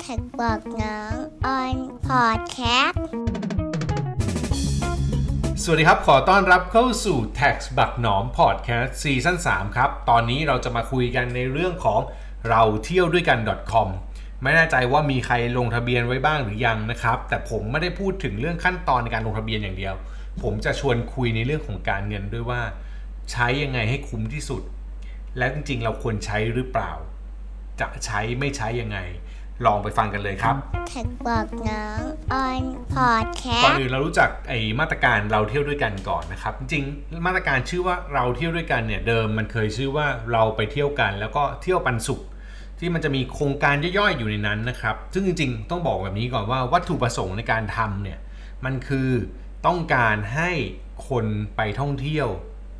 TaxBugnoms on podcast สวัสดีครับ ขอต้อนรับเข้าสู่ TaxBugnoms พอดแคสต์ซีซั่น3ครับ ตอนนี้เราจะมาคุยกันในเรื่องของเราเที่ยวด้วยกัน .com ไม่แน่ใจว่ามีใครลงทะเบียนไว้บ้างหรือยังนะครับ แต่ผมไม่ได้พูดถึงเรื่องขั้นตอนในการลงทะเบียนอย่างเดียว ผมจะชวนคุยในเรื่องของการเงินด้วยว่า ใช้ยังไงให้คุ้มที่สุด และจริงๆ เราควรใช้หรือเปล่า จะใช้ไม่ใช้ยังไง ลองไปฟังกันเลยครับแท็กบอกน้องออนพอดแคก่อนสต์อื่นเรารู้จักไอ้มาตรการเราเที่ยวด้วยกันก่อนนะครับ จริงๆมาตรการชื่อว่าเราเที่ยวด้วยกันเนี่ยเดิมมันเคยชื่อว่าเราไปเที่ยวกัน แล้วก็เที่ยวปันสุข ที่มันจะมีโครงการย่อยๆอยู่ในนั้นนะครับ ซึ่งจริงๆ ต้องบอกแบบนี้ก่อนว่าวัตถุประสงค์ในการทำเนี่ยมันคือต้องการให้คนไปท่องเที่ยว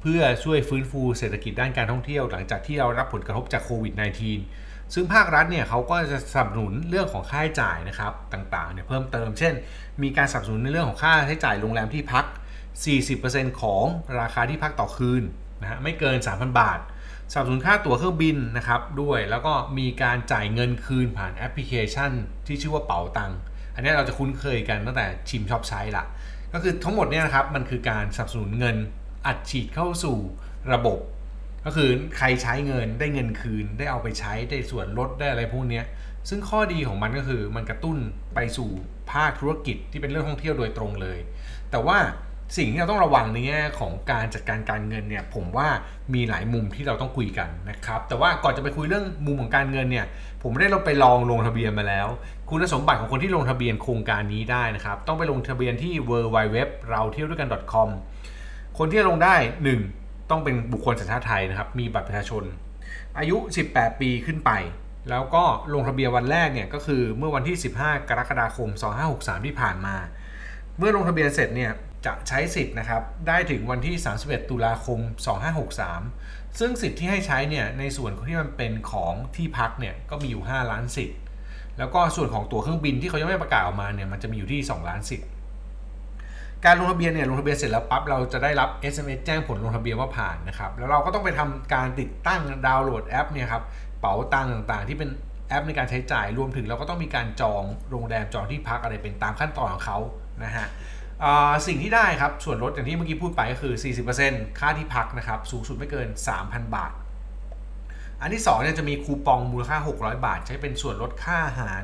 เพื่อช่วยฟื้นฟูเศรษฐกิจด้านการท่องเที่ยว หลังจากที่เรารับผลกระทบจากโควิด -19 ซึ่งภาครัฐเนี่ยเขาก็จะสนับสนุนเรื่องของค่าใช้จ่ายนะครับต่างๆเนี่ยเพิ่มเติม เช่น มีการสนับสนุนในเรื่องของค่าใช้จ่ายโรงแรมที่พัก 40%ของราคาที่พักต่อคืนนะฮะไม่เกิน 3,000 บาทสนับสนุนค่าตั๋วเครื่องบินนะครับด้วยแล้วก็มีการจ่ายเงินคืนผ่านแอปพลิเคชัน ที่ชื่อว่าเป๋าตังค์อันนี้เราจะคุ้นเคยกันตั้งแต่ชิมชอบใช้ละก็คือทั้งหมดเนี่ยนะครับมันคือการสนับสนุนเงินอัดฉีดเข้าสู่ระบบ ก็คือใครใช้เงินได้เงินคืน ได้เอาไปใช้ได้ส่วนลดได้อะไรพวกนี้ซึ่งข้อดีของมันก็คือมันกระตุ้นไปสู่ภาคธุรกิจที่เป็นเรื่องท่องเที่ยวโดยตรงเลย แต่ว่าสิ่งที่เราต้องระวังในแง่ของการจัดการการเงินเนี่ยผมว่ามีหลายมุมที่เราต้องคุยกันนะครับแต่ว่าก่อนจะไปคุยเรื่องมุมของการเงินเนี่ยผมได้เราไปลองลงทะเบียนมาแล้ว คุณสมบัติของคนที่ลงทะเบียนโครงการนี้ได้นะครับต้องไปลงทะเบียนที่ w w w เราเที่ยวด้วยกัน .com คนที่จะลงได้ 1 ต้องเป็นบุคคลสัญชาติไทยนะครับ มีบัตรประชาชน อายุ 18 ปีขึ้นไป แล้วก็ลงทะเบียนวันแรกเนี่ยก็คือเมื่อวันที่ 15 กรกฎาคม 2563 ที่ผ่านมา เมื่อลงทะเบียนเสร็จเนี่ยจะใช้สิทธิ์นะครับ ได้ถึงวันที่ 31 ตุลาคม 2563 ซึ่งสิทธิ์ที่ให้ใช้เนี่ยในส่วนที่มันเป็นของที่พักเนี่ยก็มีอยู่ 5 ล้านสิทธิ์ แล้วก็ส่วนของตั๋วเครื่องบินที่เขายังไม่ประกาศออกมาเนี่ยมันจะมีอยู่ที่ 2 ล้านสิทธิ์ การลงทะเบียนเนี่ยลงทะเบียนเสร็จแล้วปั๊บเราจะได้รับ SMS แจ้งผลลงทะเบียนว่าผ่านนะครับแล้วเราก็ต้องไปทำการติดตั้งดาวน์โหลดแอปเนี่ยครับเป๋าตังค์ต่างๆ ที่เป็นแอปในการใช้จ่ายรวมถึงเราก็ต้องมีการจองโรงแรมจองที่พักอะไรเป็นตามขั้นตอนของเขานะฮะสิ่งที่ได้ครับส่วนลดอย่างที่เมื่อกี้พูดไปก็คือ 40%ค่าที่พักนะครับสูงสุดไม่เกิน 3,000 บาท อันที่2เนี่ยจะมีคูปองมูลค่า 600 บาท ใช้เป็นส่วนลดค่าอาหาร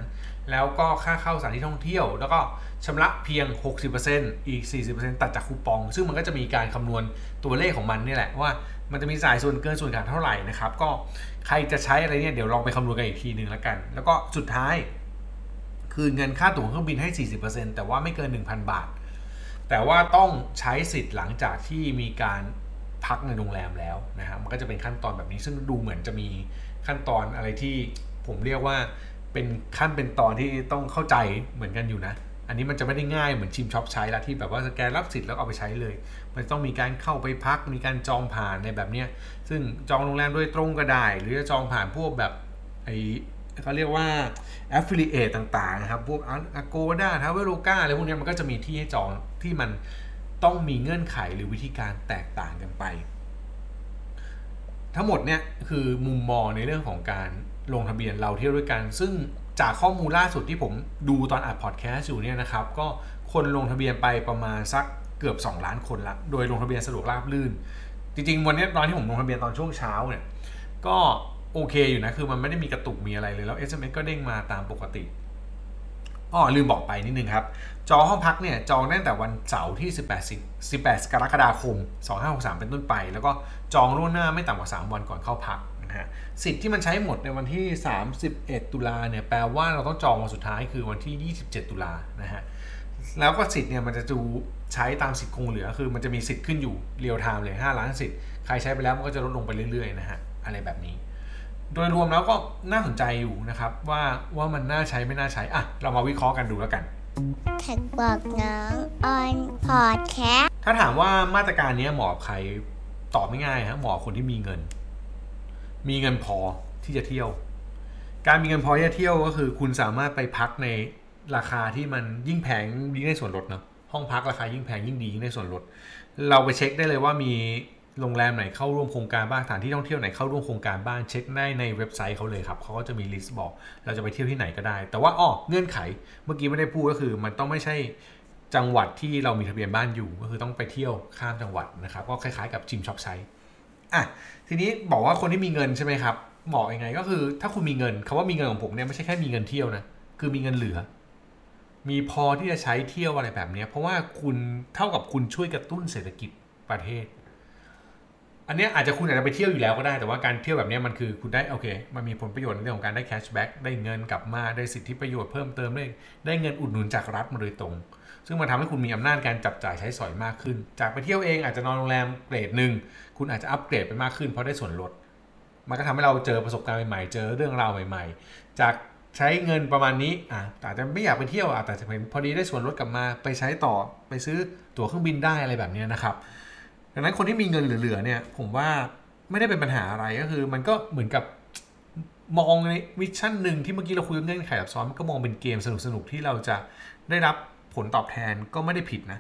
แล้วก็ค่าเข้าสถานที่ท่องเที่ยว แล้วก็ชำระเพียง 60%อีก 40%ตัดจากคูปอง ซึ่งมันก็จะมีการคำนวณตัวเลขของมันนี่แหละว่ามันจะมีจ่ายส่วนเกินส่วนขาดเท่าไหร่นะครับ ก็ใครจะใช้อะไรเนี่ยเดี๋ยวลองไปคำนวณกันอีกทีหนึ่งแล้วกัน แล้วก็สุดท้าย คือเงินค่าตั๋วเครื่องบินให้ 40%แต่ว่าไม่เกิน 1,000 บาท แต่ว่าต้องใช้สิทธิ์หลังจากที่มีการพักในโรงแรมแล้วนะฮะมันก็จะเป็นขั้นตอนแบบนี้ซึ่งดูเหมือนจะมีขั้นตอนอะไรที่ผมเรียกว่า เป็นขั้นเป็นตอนที่ต้องเข้าใจเหมือนกันอยู่นะ อันนี้มันจะไม่ได้ง่ายเหมือนชิมช็อปใช้ละที่แบบว่าสแกนรับสิทธิ์แล้วเอาไปใช้เลย มันต้องมีการเข้าไปพัก มีการจองผ่านในแบบเนี้ย ซึ่งจองโรงแรมโดยตรงก็ได้ หรือจะจองผ่านพวกแบบไอเขาเรียกว่า affiliate ต่างๆนะครับ พวก Agoda t r a v e l o g a อะไรพวกนี้มันก็จะมีที่ให้จองที่มันต้องมีเงื่อนไขหรือวิธีการแตกต่างกันไป ทั้งหมดเนี่ยคือมุมมองในเรื่องของการ ลงทะเบียนเราเที่ยวด้วยกัน ซึ่งจากข้อมูลล่าสุดที่ผมดูตอนอัดพอดแคสต์อยู่เนี่ยนะครับ ก็คนลงทะเบียนไปประมาณสักเกือบ 2 ล้านคนละ โดยลงทะเบียนสะดวกราบลื่น จริงๆ วันนี้ตอนที่ผมลงทะเบียนตอนช่วงเช้าเนี่ย ก็โอเคอยู่นะ คือมันไม่ได้มีกระตุกมีอะไรเลย แล้ว SMS ก็เด้งมาตามปกติอ๋อลืมบอกไปนิดนึงครับ จองห้องพักเนี่ยจองตั้งแต่วันเสาร์ที่ 18สิ18 กรกฎาคม 2563 เป็นต้นไป แล้วก็จองล่วงหน้าไม่ต่ำกว่า 3 วันก่อนเข้าพัก นะฮะสิทธิ์ที่มันใช้หมดในวันที่ 31 ตุลาเนี่ยแปลว่าเราต้องจองวันสุดท้ายคือวันที่ 27 ตุลานะฮะแล้วก็สิทธิ์เนี่ยมันจะดูใช้ตามสิทธิ์คงเหลือ คือมันจะมีสิทธิ์ขึ้นอยู่เรียลไทม์เลย 5 ล้านสิทธิ์ใครใช้ไปแล้วมันก็จะลดลงไปเรื่อยๆนะฮะอะไรแบบนี้ โดยรวมแล้วก็น่าสนใจอยู่นะครับว่าว่ามันน่าใช้ไม่น่าใช้อะเรามาวิเคราะห์กันดูแล้วกัน TaxBugnoms on podcast ถ้าถามว่ามาตรการนี้เหมาะกับใครตอบไม่ง่ายฮะเหมาะกับคนที่มีเงิน มีเงินพอที่จะเที่ยว การมีเงินพอที่จะเที่ยวก็คือคุณสามารถไปพักในราคาที่มันยิ่งแพงยิ่งได้ส่วนลดเนาะห้องพักราคายิ่งแพงยิ่งดียิ่งได้ส่วนลด เราไปเช็คได้เลยว่ามีโรงแรมไหนเข้าร่วมโครงการบ้างสถานที่ท่องเที่ยวไหนเข้าร่วมโครงการบ้างเช็คได้ในเว็บไซต์เขาเลยครับเขาก็จะมี list บอก เราจะไปเที่ยวที่ไหนก็ได้ แต่ว่าอ้อเงื่อนไขเมื่อกี้ไม่ได้พูดก็คือ มันต้องไม่ใช่จังหวัดที่เรามีทะเบียนบ้านอยู่ก็คือต้องไปเที่ยวข้ามจังหวัดนะครับก็คล้ายๆกับชิมช้อปใช้ อะทีนี้บอกว่าคนที่มีเงินใช่ไหมครับบอกยังไง ก็คือ ถ้าคุณมีเงินคาว่ามีเงินของผมเนี่ยไม่ใช่แค่มีเงินเที่ยวนะคือมีเงินเหลือ มีพอที่จะใช้เที่ยวอะไรแบบนี้เพราะว่าคุณเท่ากับคุณช่วยกระตุ้นเศรษฐกิจประเทศ อันนี้อาจจะคุณอาจจะไปเที่ยวอยู่แล้วก็ได้แต่ว่าการเที่ยวแบบนี้มันคือคุณได้โอเค มันมีผลประโยชน์ในเรื่องของการได้แคชแบ็กได้เงินกลับมาได้สิทธิประโยชน์เพิ่มเติมได้ได้เงินอุดหนุนจากรัฐมาโดยตรง ซึ่งมันทาให้คุณมีอำนาจการจับจ่ายใช้สอยมากขึ้น จากไปเที่ยวเองอาจจะนอนโรงแรมเกรดหนึ่งคุณอาจจะอัปเกรดไปมากขึ้นเพราะได้ส่วนลด มันก็ทำให้เราเจอประสบการณ์ใหม่ๆ เจอเรื่องราวใหม่ ๆ จากใช้เงินประมาณนี้อะอาจจะไม่อยากไปเที่ยวอะแต่จะเป็นพอดีได้ส่วนลดกลับมาไปใช้ต่อไปซื้อตั๋วเครื่องบินได้อะไรแบบนี้นะครับ ดังนั้นคนที่มีเงินเหลือๆเนี่ยผมว่าไม่ได้เป็นปัญหาอะไรก็คือ มันก็เหมือนกับมองในวิชั่นหนึ่งที่เมื่อกี้เราคุยเงื่อนไขซับซ้อนมันก็มองเป็นเกมสนุกๆที่เราจะได้รับ ผลตอบแทนก็ไม่ได้ผิดนะ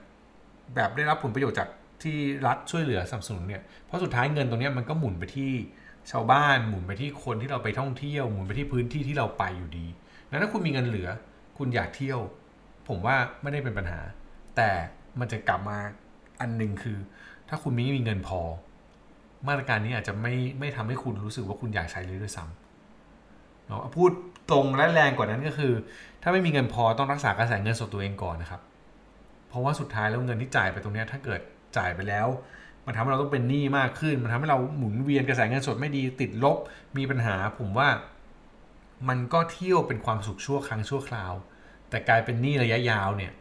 แบบได้รับผลประโยชน์จากที่รัฐช่วยเหลือสนับสนุนเนี่ยเพราะสุดท้ายเงินตรงนี้มันก็หมุนไปที่ชาวบ้านหมุนไปที่คนที่เราไปท่องเที่ยวหมุนไปที่พื้นที่ที่เราไปอยู่ดีนั้นถ้าคุณมีเงินเหลือ คุณอยากเที่ยว ผมว่าไม่ได้เป็นปัญหา แต่มันจะกลับมาอันหนึ่งคือ ถ้าคุณไม่มีเงินพอ มาตรการนี้อาจจะไม่ไม่ทำให้คุณรู้สึกว่าคุณอยากใช้เลยด้วยซ้ำเนาะพูด ตรงและแรงกว่านั้นก็คือ ถ้าไม่มีเงินพอต้องรักษากระแสเงินสดตัวเองก่อนนะครับ เพราะว่าสุดท้ายแล้วเงินที่จ่ายไปตรงนี้ถ้าเกิดจ่ายไปแล้ว มันทำให้เราต้องเป็นหนี้มากขึ้น มันทำให้เราหมุนเวียนกระแสเงินสดไม่ดีติดลบมีปัญหา ผมว่า มันก็เที่ยวเป็นความสุขชั่วครั้งชั่วคราว แต่กลายเป็นหนี้ระยะยาวเนี่ย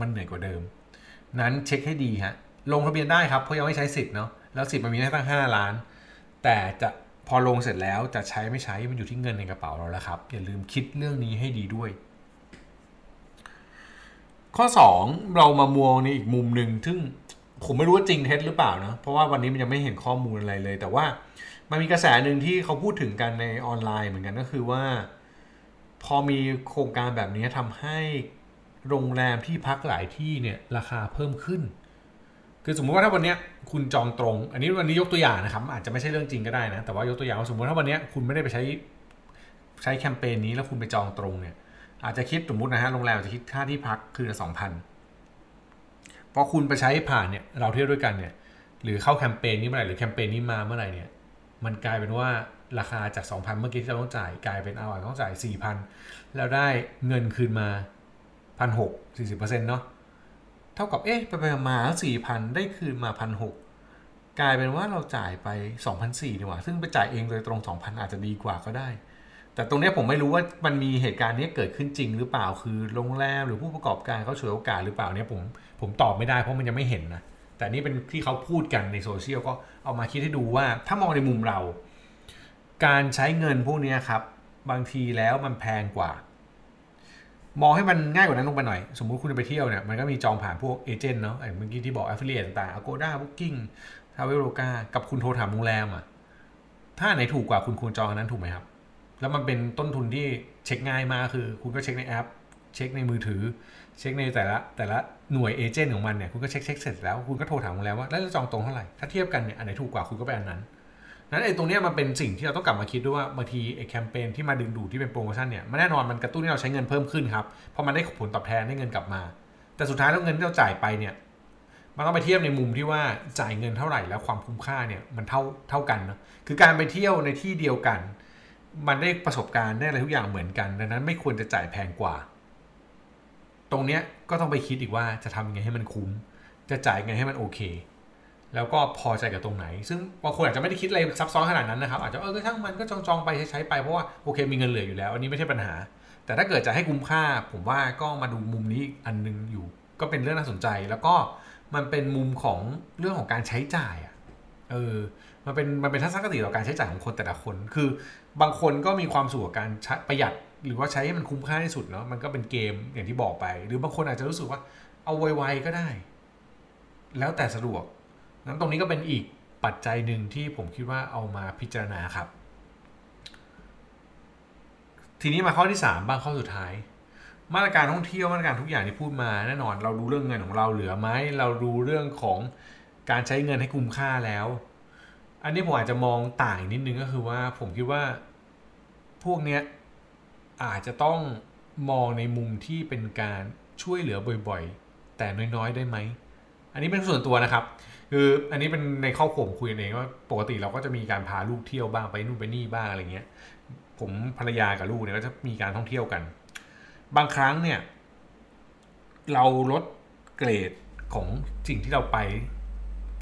มันเหนื่อยกว่าเดิม นั้นเช็คให้ดีฮะลงทะเบียนได้ครับเพราะยังไม่ใช้สิทธิ์เนาะแล้วสิทธิ์มันมีให้ตั้ง5ล้าน แต่จะ พอลงเสร็จแล้วจะใช้ไม่ใช้มันอยู่ที่เงินในกระเป๋าเราแล้วครับ อย่าลืมคิดเรื่องนี้ให้ดีด้วย ข้อ 2 เรามามองในอีกมุมหนึ่งซึ่งผมไม่รู้ว่าจริงเท็จหรือเปล่านะเพราะว่าวันนี้มันยังไม่เห็นข้อมูลอะไรเลย แต่ว่ามันมีกระแสหนึ่งที่เขาพูดถึงกันในออนไลน์เหมือนกันก็คือว่า พอมีโครงการแบบนี้ทำให้โรงแรมที่พักหลายที่เนี่ยราคาเพิ่มขึ้น คือสมมุติว่าถ้าวันนี้คุณจองตรง อันนี้วันนี้ยกตัวอย่างนะครับ อาจจะไม่ใช่เรื่องจริงก็ได้นะ แต่ว่ายกตัวอย่างว่าสมมติถ้าวันนี้คุณไม่ได้ไปใช้ใช้แคมเปญนี้แล้วคุณไปจองตรงเนี่ย อาจจะคิดสมมตินะฮะโรงแรมจะคิดค่าที่พักคืนละสองพันพอคุณไปใช้ผ่านเนี่ยเราเที่ยวด้วยกันเนี่ย หรือเข้าแคมเปญนี้เมื่อไหร่หรือแคมเปญนี้มาเมื่อไหร่เนี่ย มันกลายเป็นว่าราคาจาก 2,000 เมื่อกี้ที่เราต้องจ่ายกลายเป็นเอาต้องจ่าย 4,000 แล้วได้เงินคืนมา 1,600 40%เนาะ เท่ากับเอ๊ะไปไปมา4,000ได้คืนมา1,600กกลายเป็นว่าเราจ่ายไป2,400ดีกว่า ซึ่งไปจ่ายเองโดยตรง 2,000 อาจจะดีกว่าก็ได้ แต่ตรงนี้ผมไม่รู้ว่ามันมีเหตุการณ์นี้เกิดขึ้นจริงหรือเปล่า คือโรงแรมหรือผู้ประกอบการเขาฉวยโอกาสหรือเปล่าเนี่ยผมผมตอบไม่ได้เพราะมันยังไม่เห็นนะ แต่นี่เป็นที่เขาพูดกันในโซเชียลก็เอามาคิดให้ดูว่า ถ้ามองในมุมเรา การใช้เงินพวกนี้ครับ บางทีแล้วมันแพงกว่า มองให้มันง่ายกว่านั้นลงไปหน่อย สมมุติคุณจะไปเที่ยวเนี่ยมันก็มีจองผ่านพวกเอเจนต์เนาะไอ้เมื่อกี้ที่บอก affiliate ต่างๆ Agoda Booking Traveloka กับคุณโทรถามโรงแรมอะถ้าไหนถูกกว่าคุณควรจองอันนั้นถูกไหมครับ แล้วมันเป็นต้นทุนที่เช็คง่ายมากคือ คุณก็เช็คในแอป เช็คในมือถือ เช็คในแต่ละแต่ละหน่วยเอเจนต์ของมันเนี่ยคุณก็เช็คเช็คเสร็จแล้วคุณก็โทรถามโรงแรมว่าแล้วจะจองตรงเท่าไหร่ถ้าเทียบกันเนี่ยอันไหนถูกกว่าคุณก็ไปอันนั้น นั้นไอ้ตรงนี้มันเป็นสิ่งที่เราต้องกลับมาคิดด้วยว่าบางทีไอ้แคมเปญที่มาดึงดูดที่เป็นโปรโมชั่นเนี่ยมันแน่นอนมันกระตุ้นให้เราใช้เงินเพิ่มขึ้นครับเพราะมันได้ผลตอบแทนได้เงินกลับมา แต่สุดท้ายแล้วเงินที่เราจ่ายไปเนี่ยมันต้องไปเทียบในมุมที่ว่าจ่ายเงินเท่าไหร่แล้วความคุ้มค่าเนี่ยมันเท่าเท่ากันเนาะคือการไปเที่ยวในที่เดียวกัน มันได้ประสบการณ์ได้อะไรทุกอย่างเหมือนกันดังนั้นไม่ควรจะจ่ายแพงกว่า ตรงเนี้ยก็ต้องไปคิดอีกว่าจะทำยังไงให้มันคุ้ม จะจ่ายยังไงให้มันโอเค แล้วก็พอใจกับตรงไหน ซึ่งบางคนอาจจะไม่ได้คิดอะไรซับซ้อนขนาดนั้นนะครับอาจจะเออก็ช่างมันก็จองจองไปใช้ไปเพราะว่าโอเคมีเงินเหลืออยู่แล้วอันนี้ไม่ใช่ปัญหา แต่ถ้าเกิดจะให้คุ้มค่า ผมว่าก็มาดูมุมนี้อันนึงอยู่ ก็เป็นเรื่องน่าสนใจ แล้วก็มันเป็นมุมของเรื่องของการใช้จ่ายอะเออมันเป็นมันเป็นทัศนคติต่อการใช้จ่ายของคนแต่ละคน คือบางคนก็มีความสุขกับการประหยัดหรือว่าใช้ให้มันคุ้มค่าที่สุดเนาะมันก็เป็นเกมอย่างที่บอกไป หรือบางคนอาจจะรู้สึกว่าเอาไวๆก็ได้ แล้วแต่สะดวก นั้นตรงนี้ก็เป็นอีกปัจจัยหนึ่งที่ผมคิดว่าเอามาพิจารณาครับ ทีนี้มาข้อที่ 3 บ้างข้อสุดท้าย มาตรการท่องเที่ยวมาตรการทุกอย่างที่พูดมาแน่นอน เรารู้เรื่องเงินของเราเหลือไหมเรารู้เรื่องของการใช้เงินให้คุ้มค่าแล้ว อันนี้ผมอาจจะมองต่างนิดนึงก็คือว่าผมคิดว่าพวกเนี้ยอาจจะต้องมองในมุมที่เป็นการช่วยเหลือบ่อยๆ แต่น้อยๆ ได้ไหม อันนี้เป็นส่วนตัวนะครับ คืออันนี้เป็นในครอบครัวผมคุยเองว่าปกติเราก็จะมีการพาลูกเที่ยวบ้างไปนู่นไปนี่บ้างอะไรเงี้ย ผมภรรยากับลูกเนี่ยก็จะมีการท่องเที่ยวกัน บางครั้งเนี่ย เราลดเกรดของสิ่งที่เราไป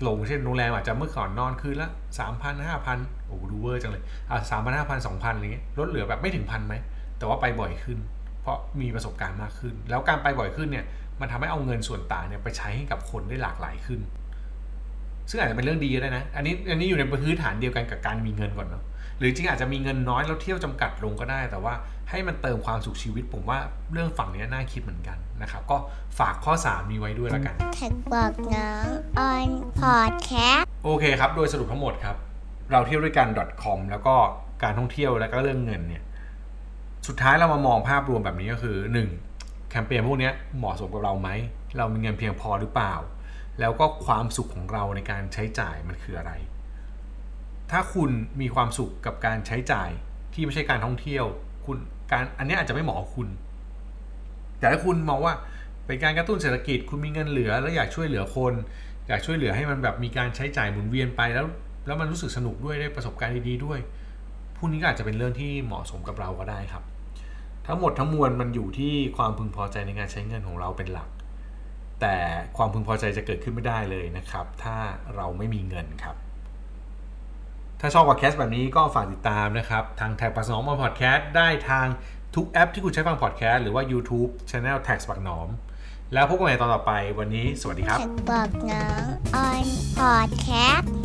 ลงเช่นโรงแรมอาจจะเมื่อก่อนนอนคืนละสามพันห้าพันโอ้ดูเวอร์จังเลยอะสามพันห้าพันสองพันอะไรเงี้ยลดเหลือแบบไม่ถึงพันไหม แต่ว่าไปบ่อยขึ้น เพราะมีประสบการณ์มากขึ้น แล้วการไปบ่อยขึ้นเนี่ย มันทำให้เอาเงินส่วนต่างเนี่ยไปใช้ให้กับคนได้หลากหลายขึ้น ซึ่งอาจจะเป็นเรื่องดีก็ได้นะ อันนี้อันนี้อยู่ในพื้นฐานเดียวกันกับการมีเงินก่อนเนาะหรือจริงอาจจะมีเงินน้อยแล้วเที่ยวจำกัดลงก็ได้ แต่ว่าให้มันเติมความสุขชีวิต ผมว่าเรื่องฝั่งนี้น่าคิดเหมือนกันนะครับ ก็ฝากข้อ 3 นี้ไว้ด้วยแล้วกันแท็กบอกน้องออนพอดแคสต์โอเคครับ โดยสรุปทั้งหมดครับ เราเที่ยวด้วยกัน .com แล้วก็การท่องเที่ยวแล้วก็เรื่องเงินเนี่ยสุดท้ายเรามามองภาพรวมแบบนี้ก็คือ 1. แคมเปญพวกเนี้ยเหมาะสมกับเราไหมเรามีเงินเพียงพอหรือเปล่า แล้วก็ความสุขของเราในการใช้จ่ายมันคืออะไร ถ้าคุณมีความสุขกับการใช้จ่ายที่ไม่ใช่การท่องเที่ยว คุณการอันนี้อาจจะไม่เหมาะคุณ แต่ถ้าคุณมองว่าเป็นการกระตุ้นเศรษฐกิจ คุณมีเงินเหลือ แล้วอยากช่วยเหลือคน อยากช่วยเหลือให้มันแบบมีการใช้จ่ายหมุนเวียนไปแล้ว แล้วมันรู้สึกสนุกด้วยได้ประสบการณ์ดีๆด้วยพวกนี้ก็อาจจะเป็นเรื่องที่เหมาะสมกับเราก็ได้ครับ ทั้งหมดทั้งมวลมันอยู่ที่ความพึงพอใจในการใช้เงินของเราเป็นหลัก แต่ความพึงพอใจจะเกิดขึ้นไม่ได้เลยนะครับ ถ้าเราไม่มีเงินครับ ถ้าชอบพอดแคสต์แบบนี้ก็ฝากติดตามนะครับ ทาง TaxBugnoms พอดแคสต์ได้ทางทุกแอปที่คุณใช้ฟังพอดแคสต์หรือว่า YouTube Channel TaxBugnoms แล้วพบกันใหม่ตอนต่อไปวันนี้ สวัสดีครับแท็กบอกน้อม on podcast